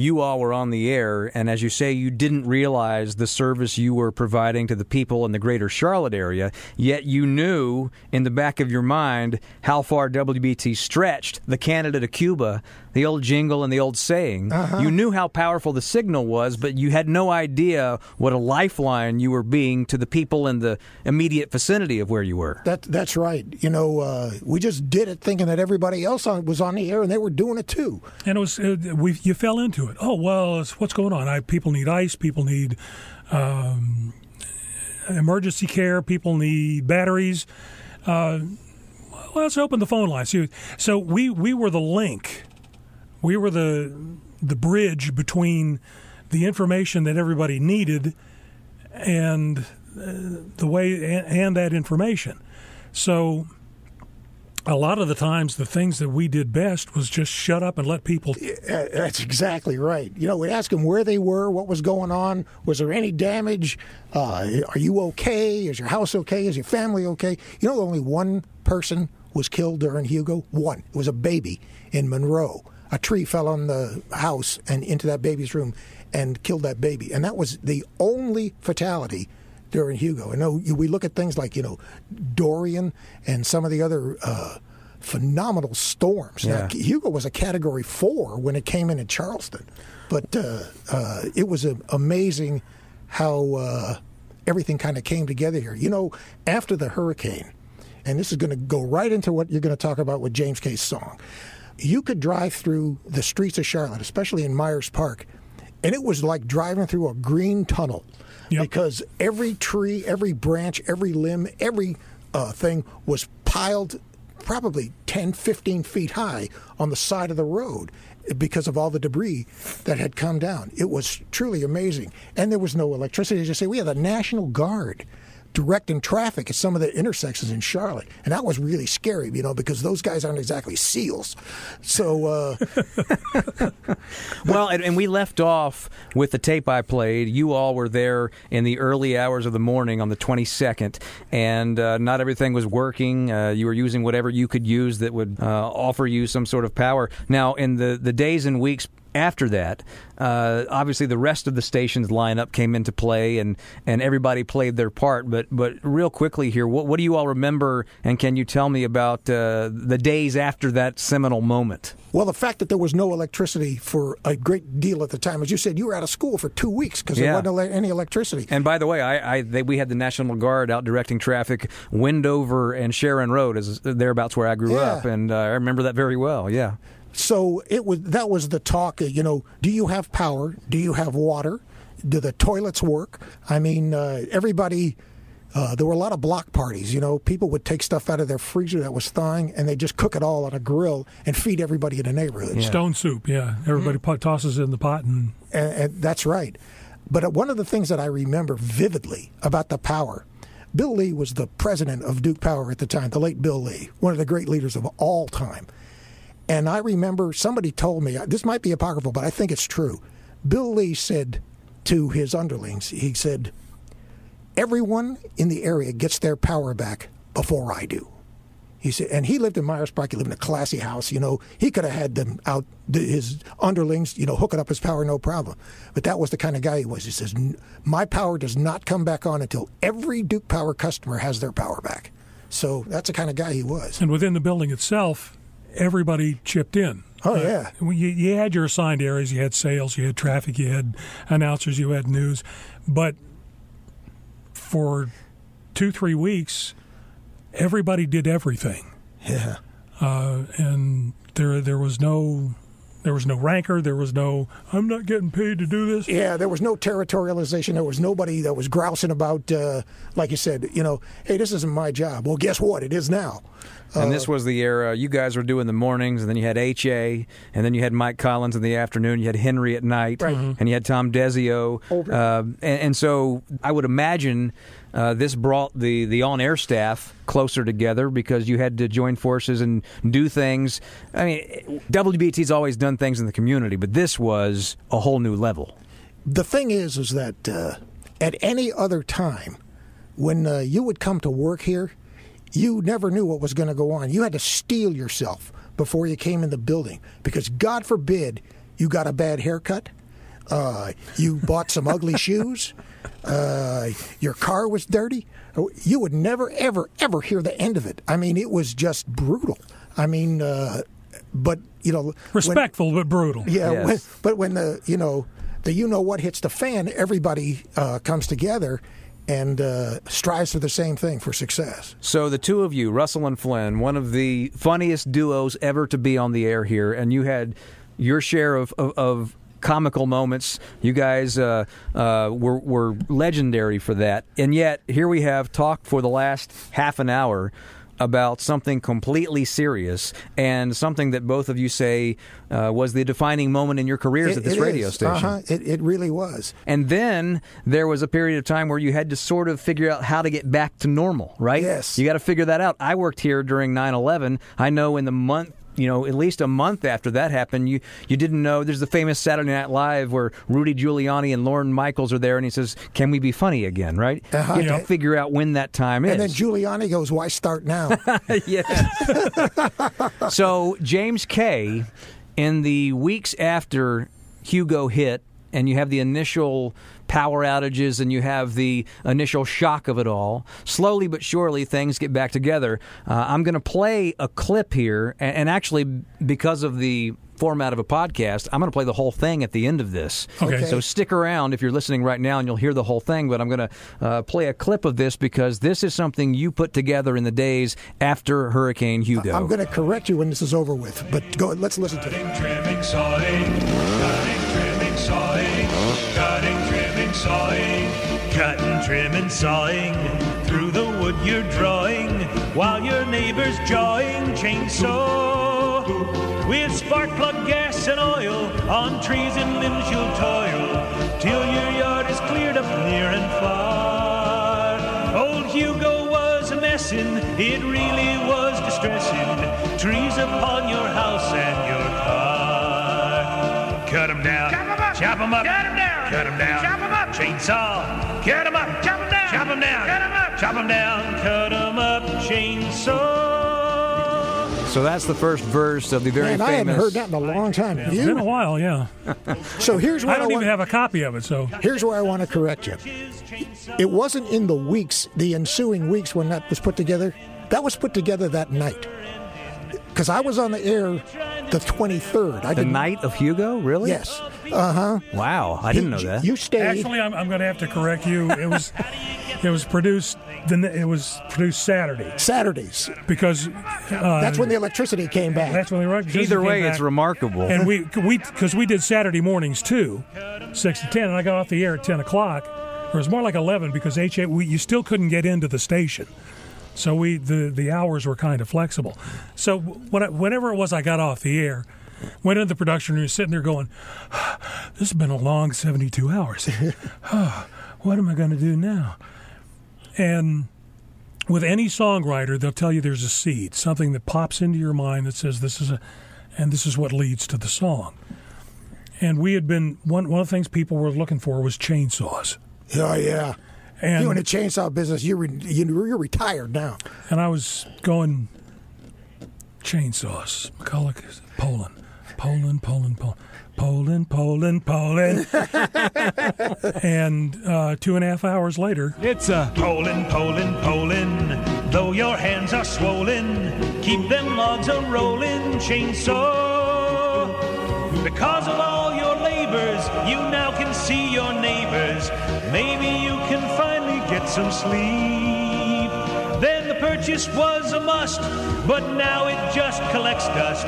D: you all were on the air, and as you say, you didn't realize the service you were providing to the people in the greater Charlotte area, yet you knew in the back of your mind how far WBT stretched the Canada to Cuba, the old jingle and the old saying.
P: Uh-huh.
D: You knew how powerful the signal was, but you had no idea what a lifeline you were being to the people in the immediate vicinity of where you were.
P: That that's right. You know, uh, we just did it thinking that everybody else on, was on the air and they were doing it too.
N: And it was uh, we you fell into it. Oh well, what's going on? I, people need ice. People need um, emergency care. People need batteries. Uh, let's open the phone lines. So- So we we were the link. We were the the bridge between the information that everybody needed and uh, the way and, and that information. So a lot of the times the things that we did best was just shut up and let people
P: That's exactly right. You know, we'd ask them where they were, what was going on, was there any damage, uh, are you okay, is your house okay, is your family okay? You know, only one person was killed during Hugo. One. It was a baby in Monroe. A tree fell on the house and into that baby's room and killed that baby, and that was the only fatality during Hugo. I know you- we look at things like you know Dorian and some of the other. Uh, Phenomenal storms. Now, Hugo was a Category Four when it came in at Charleston, but uh, uh, it was uh, amazing how uh, everything kind of came together here. You know, after the hurricane, and this is going to go right into what you're going to talk about with James K's song. You could drive through the streets of Charlotte, especially in Myers Park, and it was like driving through a green tunnel because every tree, every branch, every limb, every uh, thing was piled probably 10, 15 feet high on the side of the road because of all the debris that had come down. It was truly amazing. And there was no electricity. As you say, we had a National Guard directing traffic at some of the intersections in Charlotte. And that was really scary, you know, because those guys aren't exactly SEALs. So, uh,
D: well, and, and we left off with the tape I played. You all were there in the early hours of the morning on the 22nd, and uh, not everything was working. Uh, you were using whatever you could use that would uh, offer you some sort of power. Now, in the, the days and weeks after that, uh, obviously the rest of the station's lineup came into play, and, and everybody played their part. But but real quickly here, what, what do you all remember, and can you tell me about uh, the days after that seminal moment?
P: well, the fact that there was no electricity for a great deal at the time, as you said, you were out of school for two weeks because there
D: Yeah.
P: wasn't ele- any electricity.
D: And by the way, I, I they, we had the National Guard out directing traffic, Wendover and Sharon Road is thereabouts where I grew
P: Yeah.
D: up, and uh, I remember that very well. Yeah.
P: So it was that was the talk. uh, You know, do you have power? Do you have water? Do the toilets work? I mean, uh, everybody. Uh, there were a lot of block parties. You know, people would take stuff out of their freezer that was thawing, and they just cook it all on a grill and feed everybody in the neighborhood.
N: stone soup. Yeah, everybody pot, tosses it in the pot and
P: and, and that's right. But uh, one of the things that I remember vividly about the power, Bill Lee was the president of Duke Power at the time, the late Bill Lee, one of the great leaders of all time. And I remember somebody told me, this might be apocryphal, but I think it's true. Bill Lee said to his underlings, he said, everyone in the area gets their power back before I do. He said, and he lived in Myers Park. He lived in a classy house. You know, he could have had them out, his underlings, you know, hooking up his power, no problem. But that was the kind of guy he was. He says, my power does not come back on until every Duke Power customer has their power back. So that's the kind of guy he was.
N: and within the building itself, everybody chipped in.
P: Oh, yeah.
N: You, you had your assigned areas. You had sales. You had traffic. You had announcers. You had news. But for two, three weeks, everybody did everything.
P: Yeah.
N: Uh, and there, there was no, there was no rancor. There was no. I'm not getting paid to do this.
P: Yeah, there was no territorialization. There was nobody that was grousing about, uh, like you said, you know, hey, this isn't my job. Well, guess what? It is now.
D: And this was the era you guys were doing the mornings, and then you had HA, and then you had Mike Collins in the afternoon. You had Henry at night,
P: Right.
D: And you had Tom Desio. Uh, and, and so I would imagine uh, this brought the, the on air staff closer together because you had to join forces and do things. I mean, WBT's always done things in the community, but this was a whole new level.
P: The thing is, is that uh, at any other time, when uh, you would come to work here, you never knew what was going to go on. You had to steel yourself before you came in the building because, God forbid, you got a bad haircut, uh, you bought some ugly shoes, uh, your car was dirty. You would never, ever, ever hear the end of it. I mean, it was just brutal. I mean, uh, but you know,
N: Respectful
P: when,
N: but brutal.
P: Yeah,
N: Yes.
P: when, but when the you know the you know what hits the fan, everybody uh, comes together and uh, strives for the same thing for success.
D: So the two of you, Russell and Flynn, one of the funniest duos ever to be on the air here, and you had your share of, of, of comical moments. You guys uh, uh, were, were legendary for that, and yet here we have talked for the last half an hour about something completely serious and something that both of you say uh, was the defining moment in your careers
P: It-
D: at this radio
P: is.
D: station.
P: Uh-huh. It, it really was.
D: And then there was a period of time where you had to sort of figure out how to get back to normal, right?
P: Yes.
D: You got to figure that out. I worked here during 9 11. I know in the month. You know, at least a month after that happened, you you didn't know. There's the famous Saturday Night Live where Rudy Giuliani and Lorne Michaels are there, and he says, "Can we be funny again?" Right?
P: Uh-huh.
D: You have to figure out when that time is.
P: And then Giuliani goes, "Why start now?"
D: so James K, in the weeks after Hugo hit, and you have the initial power outages and you have the initial shock of it all. Slowly but surely, things get back together. Uh, I'm going to play a clip here, and, and actually, because of the format of a podcast, I'm going to play the whole thing at the end of this.
N: Okay.
D: So stick around if you're listening right now, and you'll hear the whole thing. But I'm going to uh, play a clip of this because this is something you put together in the days after Hurricane Hugo.
P: I'm going to correct you when this is over with. But go. Let's listen to it.
O: Sawing, cutting, trimming, sawing, sawing, cutting, trimming, sawing. Through the wood you're drawing, while your neighbor's jawing chainsaw. With spark plug gas and oil, on trees and limbs you'll toil, till your yard is cleared up near and far. Old Hugo was a messin', it really was distressing. Trees upon your house and your car. Cut 'em down, chop 'em up, cut 'em down, cut 'em down, chop 'em up, chainsaw, cut 'em up, chop 'em down, chop 'em down, cut 'em up, chop 'em down, cut 'em up, chainsaw.
D: So that's the first verse of the very
P: Man, I hadn't heard that in a long time.
N: It's
P: You?
N: been a while, yeah.
P: So here's what
N: I don't
P: I
N: even have a copy of it, so
P: Here's where I want to correct you. It wasn't in the weeks, the ensuing weeks when that was put together. That was put together that night. Because I was on the air the 23rd. I
D: the night of Hugo, really?
P: Yes. Uh huh.
D: Wow, I didn't know that.
P: You stayed.
N: Actually, I'm, I'm going to have to correct you. It was it was produced the it was produced Saturday
P: Saturdays
N: because uh,
P: That's when the electricity came back.
N: That's when the electricity
D: Either
N: came
D: way,
N: back.
D: it's remarkable.
N: And we we because we did Saturday mornings too, six to ten, and I got off the air at ten o'clock. Or it was more like eleven because HA we, you still couldn't get into the station, so we the the hours were kind of flexible. So when whenever it was I got off the air, went into the production room, sitting there going, "This has been a long seventy-two hours. what am I going to do now?" And with any songwriter, they'll tell you there's a seed, something that pops into your mind that says this is a, and this is what leads to the song. And we had been one one of the things people were looking for was chainsaws.
P: Oh yeah.
N: And
P: you in the chainsaw business, you're re- you- you're retired now.
N: and I was going chainsaws, McCulloch, Poulan, Poulan, Poulan, Poulan. Poulan, Poulan, Poulan. and uh, two and a half hours later,
C: it's a
O: Poulan, Poulan, Poulan. Though your hands are swollen, keep them logs a rolling, chainsaw. Because of all your labors, you now can see your neighbors. Maybe you can finally get some sleep. Then the purchase was a must, but now it just collects dust.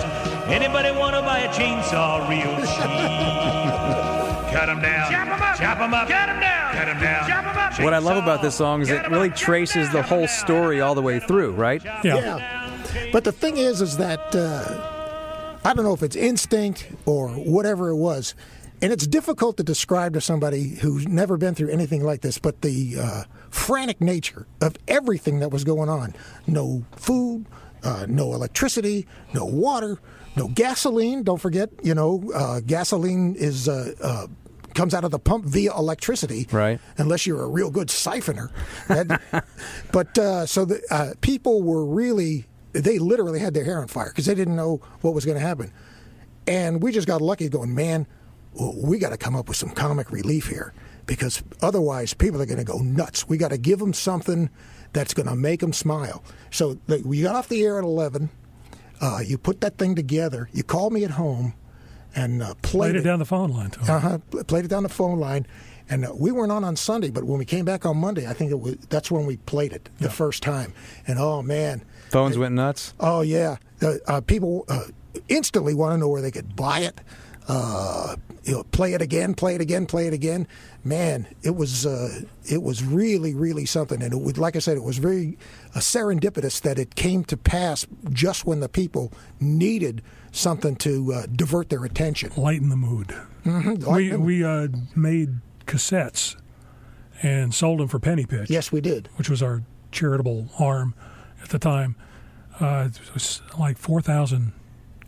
O: Anybody want to buy a chainsaw real cheap? Cut 'em down, chop 'em up, chop 'em up, cut 'em down, cut 'em down, chop 'em up.
D: What I love about this song is it really traces the whole story all the way through, right?
P: Yeah. But the thing is, is that uh, I don't know if it's instinct or whatever it was. And it's difficult to describe to somebody who's never been through anything like this, but the uh, frantic nature of everything that was going on no food, uh, no electricity, no water, no gasoline. Don't forget, you know, uh, gasoline is. Uh, uh, comes out of the pump via electricity,
D: Right.
P: Unless you're a real good siphoner. That- but uh, so the uh, people were really, they literally had their hair on fire because they didn't know what was going to happen. And we just got lucky going, man, well, we got to come up with some comic relief here because otherwise people are going to go nuts. We got to give them something that's going to make them smile. So we got off the air at 11. Uh, you put that thing together. You called me at home and uh, played,
N: Played it down the phone line. Tony.
P: uh huh. Played it down the phone line, and uh, we weren't on on Sunday, but when we came back on Monday, I think it was that's when we played it the first time. And oh man,
D: Phones went nuts.
P: oh yeah, uh, uh, people uh, instantly want to know where they could buy it. Uh, you know, play it again, play it again, play it again. Man, it was uh, it was really really something, and it was, like I said, it was very uh, serendipitous that it came to pass just when the people needed something to uh, divert their attention.
N: Lighten the mood.
P: Mhm,
N: We we uh, made cassettes and sold them for penny pitch.
P: Yes, we did.
N: Which was our charitable arm at the time. Uh, it was like four thousand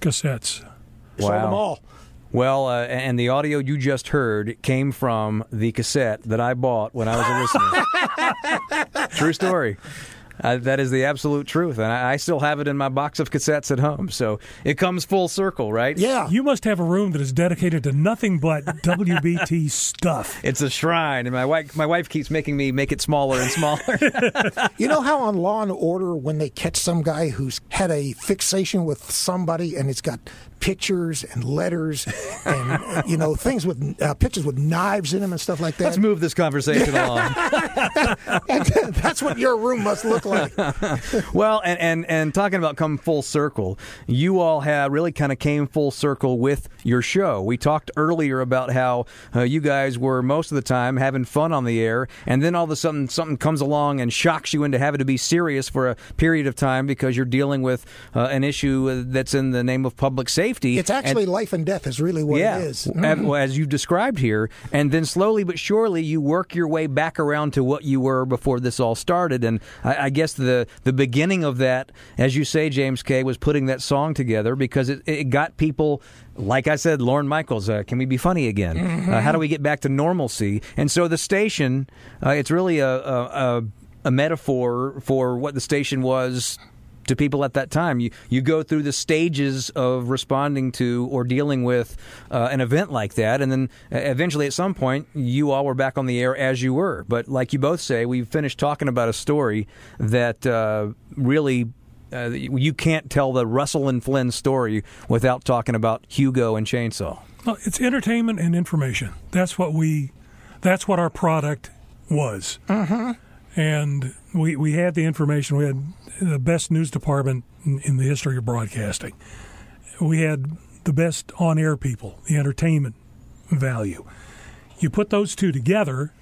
N: cassettes.
D: Wow. Well, uh, and the audio you just heard came from the cassette that I bought when I was a listener. True story. Uh, that is the absolute truth, and I, I still have it in my box of cassettes at home. So it comes full circle, right?
P: Yeah.
N: You must have a room that is dedicated to nothing but WBT stuff.
D: It's a shrine, and my wife my wife keeps making me make it smaller and smaller.
P: you know how on Law and Order, when they catch some guy who's had a fixation with somebody and it's got pictures and letters and uh, you know things with uh, pictures with knives in them and stuff like that.
D: Let's move this conversation along.
P: That's what your room must look like.
D: well, and, and and talking about come full circle, you all have really kind of came full circle with your show. We talked earlier about how uh, you guys were most of the time having fun on the air, and then all of a sudden something comes along and shocks you into having to be serious for a period of time because you're dealing with uh, an issue that's in the name of public safety.
P: It's actually life and death is really what
D: yeah,
P: it is.
D: as- well, as you've described here, and then slowly but surely you work your way back around to what you were before this all started. And I, I guess the the beginning of that, as you say, James K, was putting that song together because it, it got people. Like I said, Lorne Michaels, uh, can we be funny again? Uh, how do we get back to normalcy? And so the station, uh, it's really a, a, a, a metaphor for what the station was to people at that time. You you go through the stages of responding to or dealing with uh, an event like that, and then uh, eventually, at some point, you all were back on the air as you were. But like you both say, we finished talking about a story that uh, really. Uh, you can't tell the Russell and Flynn story without talking about Hugo and Chainsaw.
N: Well, it's entertainment and information. That's what we. That's what our product was.
P: Uh-huh.
N: And we we had the information. We had the best news department in, in the history of broadcasting. We had the best on-air people, the entertainment value. You put those two together,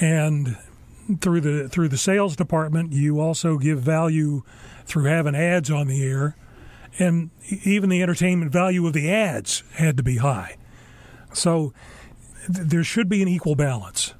N: and through the through the sales department, you also give value through having ads on the air, and even the entertainment value of the ads had to be high. So th- there should be an equal balance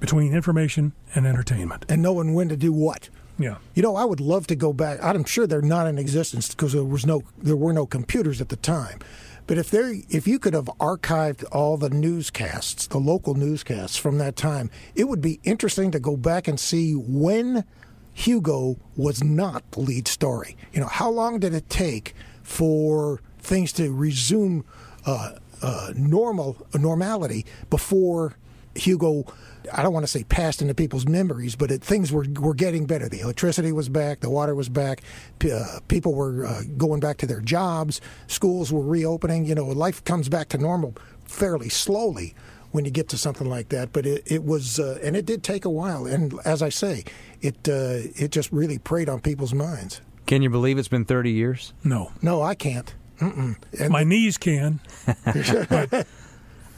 N: between information and entertainment.
P: and knowing when to do what.
N: Yeah.
P: You know, I would love to go back. I'm sure they're not in existence because there was no, there were no computers at the time. But if there, if you could have archived all the newscasts, the local newscasts from that time, it would be interesting to go back and see when Hugo was not the lead story. You know, how long did it take for things to resume uh, uh, normal normality before Hugo? I don't want to say passed into people's memories, but it, things were were getting better. The electricity was back, the water was back, p- uh, people were uh, going back to their jobs, schools were reopening. You know, life comes back to normal fairly slowly when you get to something like that. But it, it was, uh, and it did take a while. And as I say, it uh, it just really preyed on people's minds.
D: Can you believe it's been 30 years?
N: No.
P: No, I can't. Mm-mm. And
N: My knees can.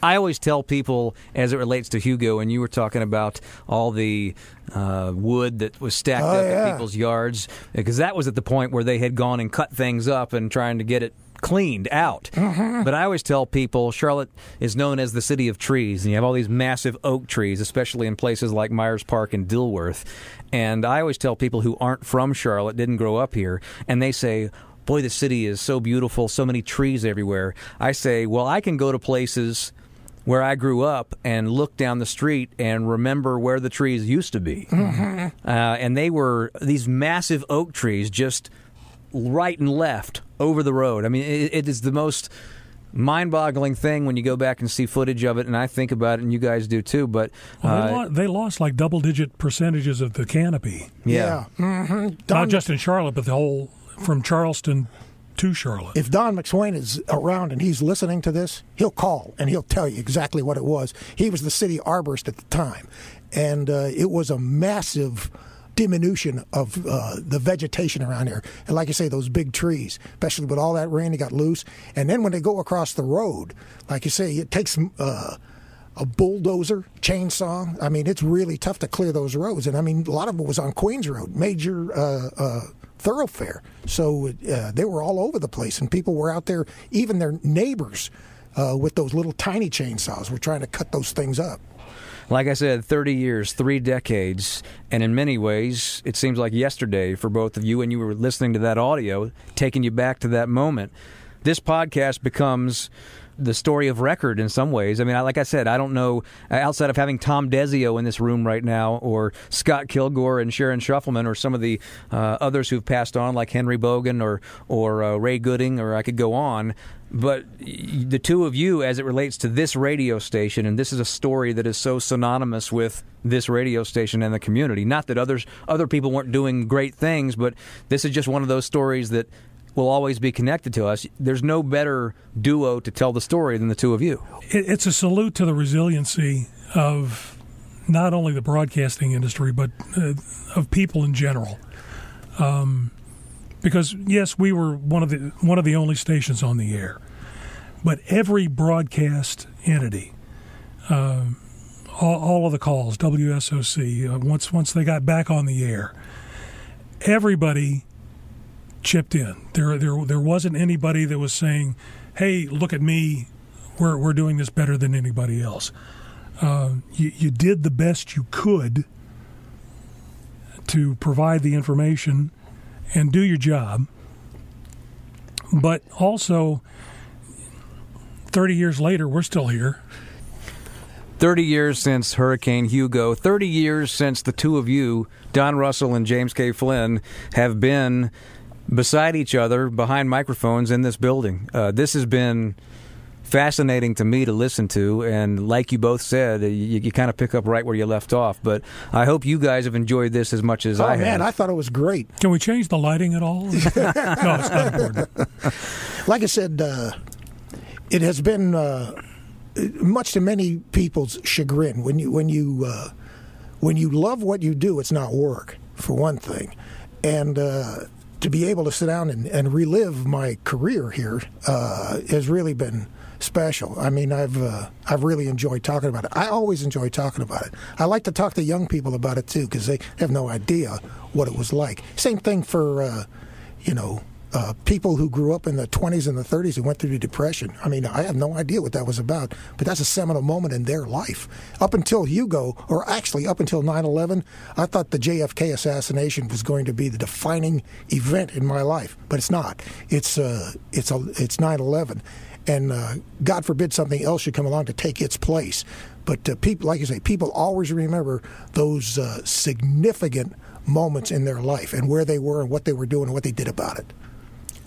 D: I always tell people as it relates to Hugo, and you were talking about all the uh, wood that was stacked
P: Oh,
D: up
P: yeah.
D: at people's yards, because that was at the point where they had gone and cut things up and trying to get it cleaned out.
P: Mm-hmm.
D: But I always tell people Charlotte is known as the city of trees, and you have all these massive oak trees, especially in places like Myers Park and Dilworth. And I always tell people who aren't from Charlotte, didn't grow up here, and they say, Boy, the city is so beautiful, so many trees everywhere. I say, Well, I can go to places where I grew up and look down the street and remember where the trees used to be.
P: Mhm.
D: Uh, and they were these massive oak trees just right and left over the road. I mean, it, it is the most mind-boggling thing when you go back and see footage of it, and I think about it, and you guys do too. But
N: Well, they,
D: uh,
N: lo- they lost like double-digit percentages of the canopy.
D: Yeah.
P: hmm
N: Not just in Charlotte, but the whole from Charleston to Charlotte.
P: If Don McSween is around and he's listening to this, he'll call and he'll tell you exactly what it was. He was the city arborist at the time, and uh, it was a massive diminution of uh, the vegetation around here. And like you say, those big trees, especially with all that rain, they got loose. And then when they go across the road, like you say, it takes. Uh, a bulldozer, chainsaw. I mean, it's really tough to clear those roads. And I mean, a lot of it was on Queens Road, major uh, uh, thoroughfare. So uh, they were all over the place, and people were out there, even their neighbors, uh, with those little tiny chainsaws, were trying to cut those things up.
D: like I said, 30 years, three decades, and in many ways, it seems like yesterday for both of you, and you were listening to that audio, taking you back to that moment. This podcast becomes the story of record in some ways. I mean, I, like I said, I don't know uh, outside of having Tom Desio in this room right now, or Scott Kilgore and Sharon Shuffleman, or some of the uh, others who've passed on, like Henry Boggan or or uh, Ray Gooding, or I could go on. But the two of you, as it relates to this radio station, and this is a story that is so synonymous with this radio station and the community. Not that others other people weren't doing great things, but this is just one of those stories that will always be connected to us. There's no better duo to tell the story than the two of you.
N: It's a salute to the resiliency of not only the broadcasting industry, but uh, of people in general. Um, because yes, we were one of the one of the only stations on the air, but every broadcast entity, uh, all, all of the calls, WSOC, uh, once once they got back on the air, everybody chipped in. There there there wasn't anybody that was saying, "Hey, look at me, we're we're doing this better than anybody else." Uh, you, you did the best you could to provide the information and do your job, but also, thirty years later, we're still here.
D: 30 years since Hurricane Hugo, 30 years since the two of you, Don Russell and James K. Flynn, have been beside each other behind microphones in this building. Uh, this has been fascinating to me to listen to, and like you both said, you, you kind of pick up right where you left off. But I hope you guys have enjoyed this as much as
P: oh
D: I
P: man,
D: have.
P: I thought it was great.
N: Can we change the lighting at all? no, it's not important.
P: Like I said, uh, it has been uh, much to many people's chagrin when you when you uh, when you love what you do, it's not work for one thing, and uh, to be able to sit down and, and relive my career here uh, has really been special. I mean, I've uh, I've really enjoyed talking about it. I always enjoy talking about it. I like to talk to young people about it too because they have no idea what it was like. Same thing for uh, you know. Uh, people who grew up in the 20s and the 30s and went through the Depression. I mean, I have no idea what that was about, but that's a seminal moment in their life. Up until Hugo, or actually up until 9 11, I thought the JFK assassination was going to be the defining event in my life, but it's not. It's, uh, it's, it's 9 11. And uh, God forbid something else should come along to take its place. But uh, people, like you say, people always remember those uh, significant moments in their life and where they were and what they were doing and what they did about it.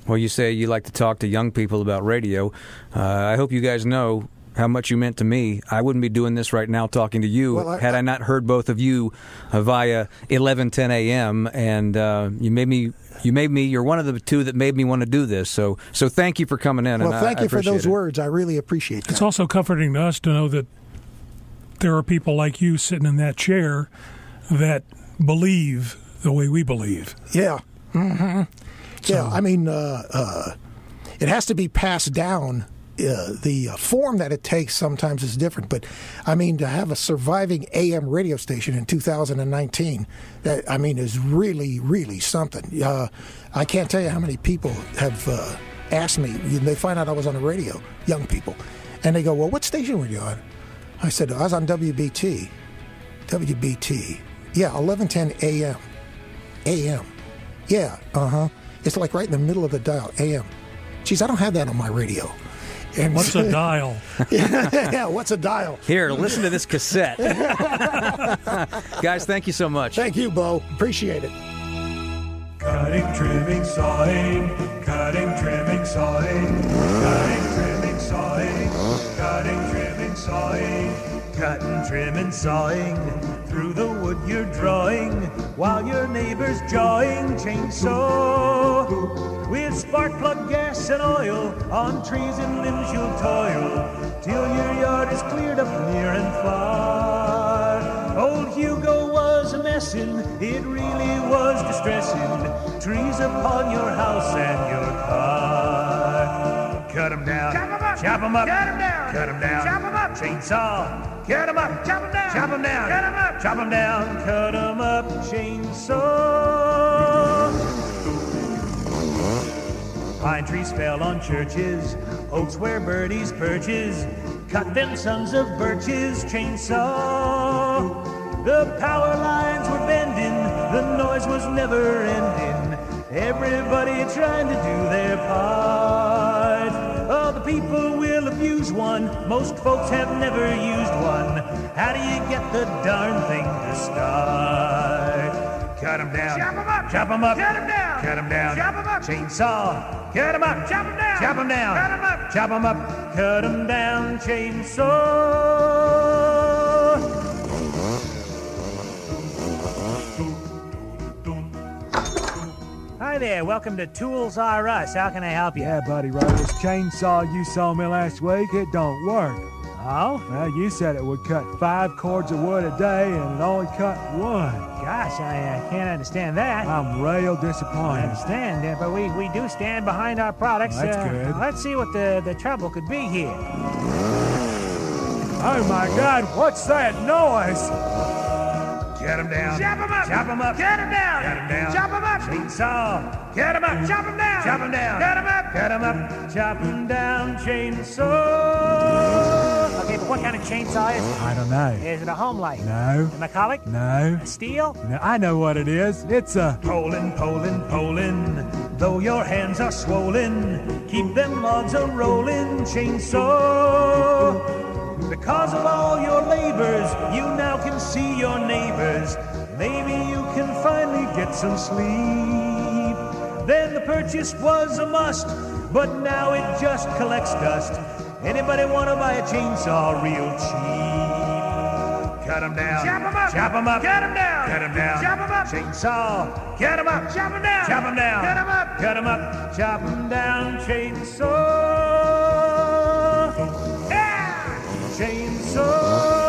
D: Well, you say you like to talk to young people about radio. Uh, I hope you guys know how much you meant to me. I wouldn't be doing this right now talking to you
P: Well, I-
D: had I not heard both of you uh, via 11:10 a.m. And uh, you made me. You made me. You're one of the two that made me want to do this. So, so thank you for coming in.
P: Well,
D: and I-
P: thank
D: I
P: you for those
D: it.
P: words. I really appreciate that.
N: It's also comforting to us to know that there are people like you sitting in that chair that believe the way we believe.
P: Yeah. hmm Yeah. I mean, uh, uh, it has to be passed down. Uh, the form that it takes sometimes is different, but I mean to have a surviving AM radio station in 2019, that I mean is really, really something. Uh, I can't tell you how many people have uh, ask me. They find out I was on the radio, young people, and they go, "Well, what station were you on?" I said, "I was on WBT." WBT. Yeah, 1110 AM. AM. Yeah, uh huh. It's like right in the middle of the dial, AM. Geez, I don't have that on my radio. And
N: What's a dial?
P: yeah, what's a dial?
D: Here, listen to this cassette. Guys, thank you so much.
P: Thank you, Bo. Appreciate it.
O: Cutting, trimming, sawing, cutting, trimming, sawing, cutting, trimming, sawing, cutting, trimming, sawing, cutting, trimming, sawing, through the wood you're drawing, while your neighbor's jawing chainsaw. With spark plug gas and oil, on trees and limbs you'll toil, till your yard is cleared up near and far. Old Hugo was a messin', it really was distressing. Trees upon your house and your car. Cut 'em down, chop 'em up, chop 'em up, cut 'em down, cut 'em down, chop 'em up, chainsaw, cut 'em up, chop 'em down, chop 'em down, cut 'em up, chop 'em down, cut 'em up, chainsaw. Pine trees fell on churches, oaks where birdies perches. Cut them sons of birches, chainsaw. The power lines were bending, the noise was never ending. Everybody trying to do their part. People will abuse one, most folks have never used one. How do you get the darn thing to start? Cut 'em down. Chop 'em up. Chop 'em up. Cut 'em down. Cut 'em down. Chop 'em up. Chainsaw. Cut 'em up. Chop 'em down. Chop 'em down. Cut 'em up. Chop 'em up. Cut 'em down. Chainsaw.
T: Hi there, welcome to Tools R Us. How can I help you?
U: Yeah, buddy, right. This chainsaw you saw me last week, it don't work.
T: Oh?
U: Well, you said it would cut five cords of wood a day, and it only cut one.
T: Gosh, I uh, can't understand that.
U: I'm real disappointed.
T: I understand, uh, but we, we do stand behind our products.
U: Well, that's
T: Uh,
U: good.
T: Let's see what the, the trouble could be here.
U: Oh my God, what's that noise?
O: Cut 'em down.
T: Chop 'em up.
O: Chop 'em up.
T: Cut 'em down.
O: Cut 'em down.
T: Chop 'em up.
O: Chainsaw. Cut 'em up.
T: Chop 'em down.
O: Chop 'em down.
T: Cut 'em up.
O: Cut 'em up. Chop 'em down. Chainsaw.
T: Okay, but what kind of chainsaw is it?
U: Oh, I don't know.
T: Is it a Homelite?
U: No.
T: A McCulloch?
U: No.
T: A Stihl?
U: No, I know what it is. It's a.
O: Poulan, Poulan, Poulan. Though your hands are swollen, keep them logs a rolling. Chainsaw. Because of all your labors, you now can see your neighbors. Maybe you can finally get some sleep. Then the purchase was a must, but now it just collects dust. Anybody want to buy a chainsaw real cheap? Cut 'em down.
T: Chop 'em up.
O: Chop 'em up.
T: Cut 'em down.
O: Cut 'em down.
T: Chop 'em up.
O: Chainsaw. Cut 'em up.
T: Chop 'em down.
O: Chop 'em down.
T: Cut 'em up.
O: Cut 'em up. Chop 'em down. Chainsaw. Chainsaw.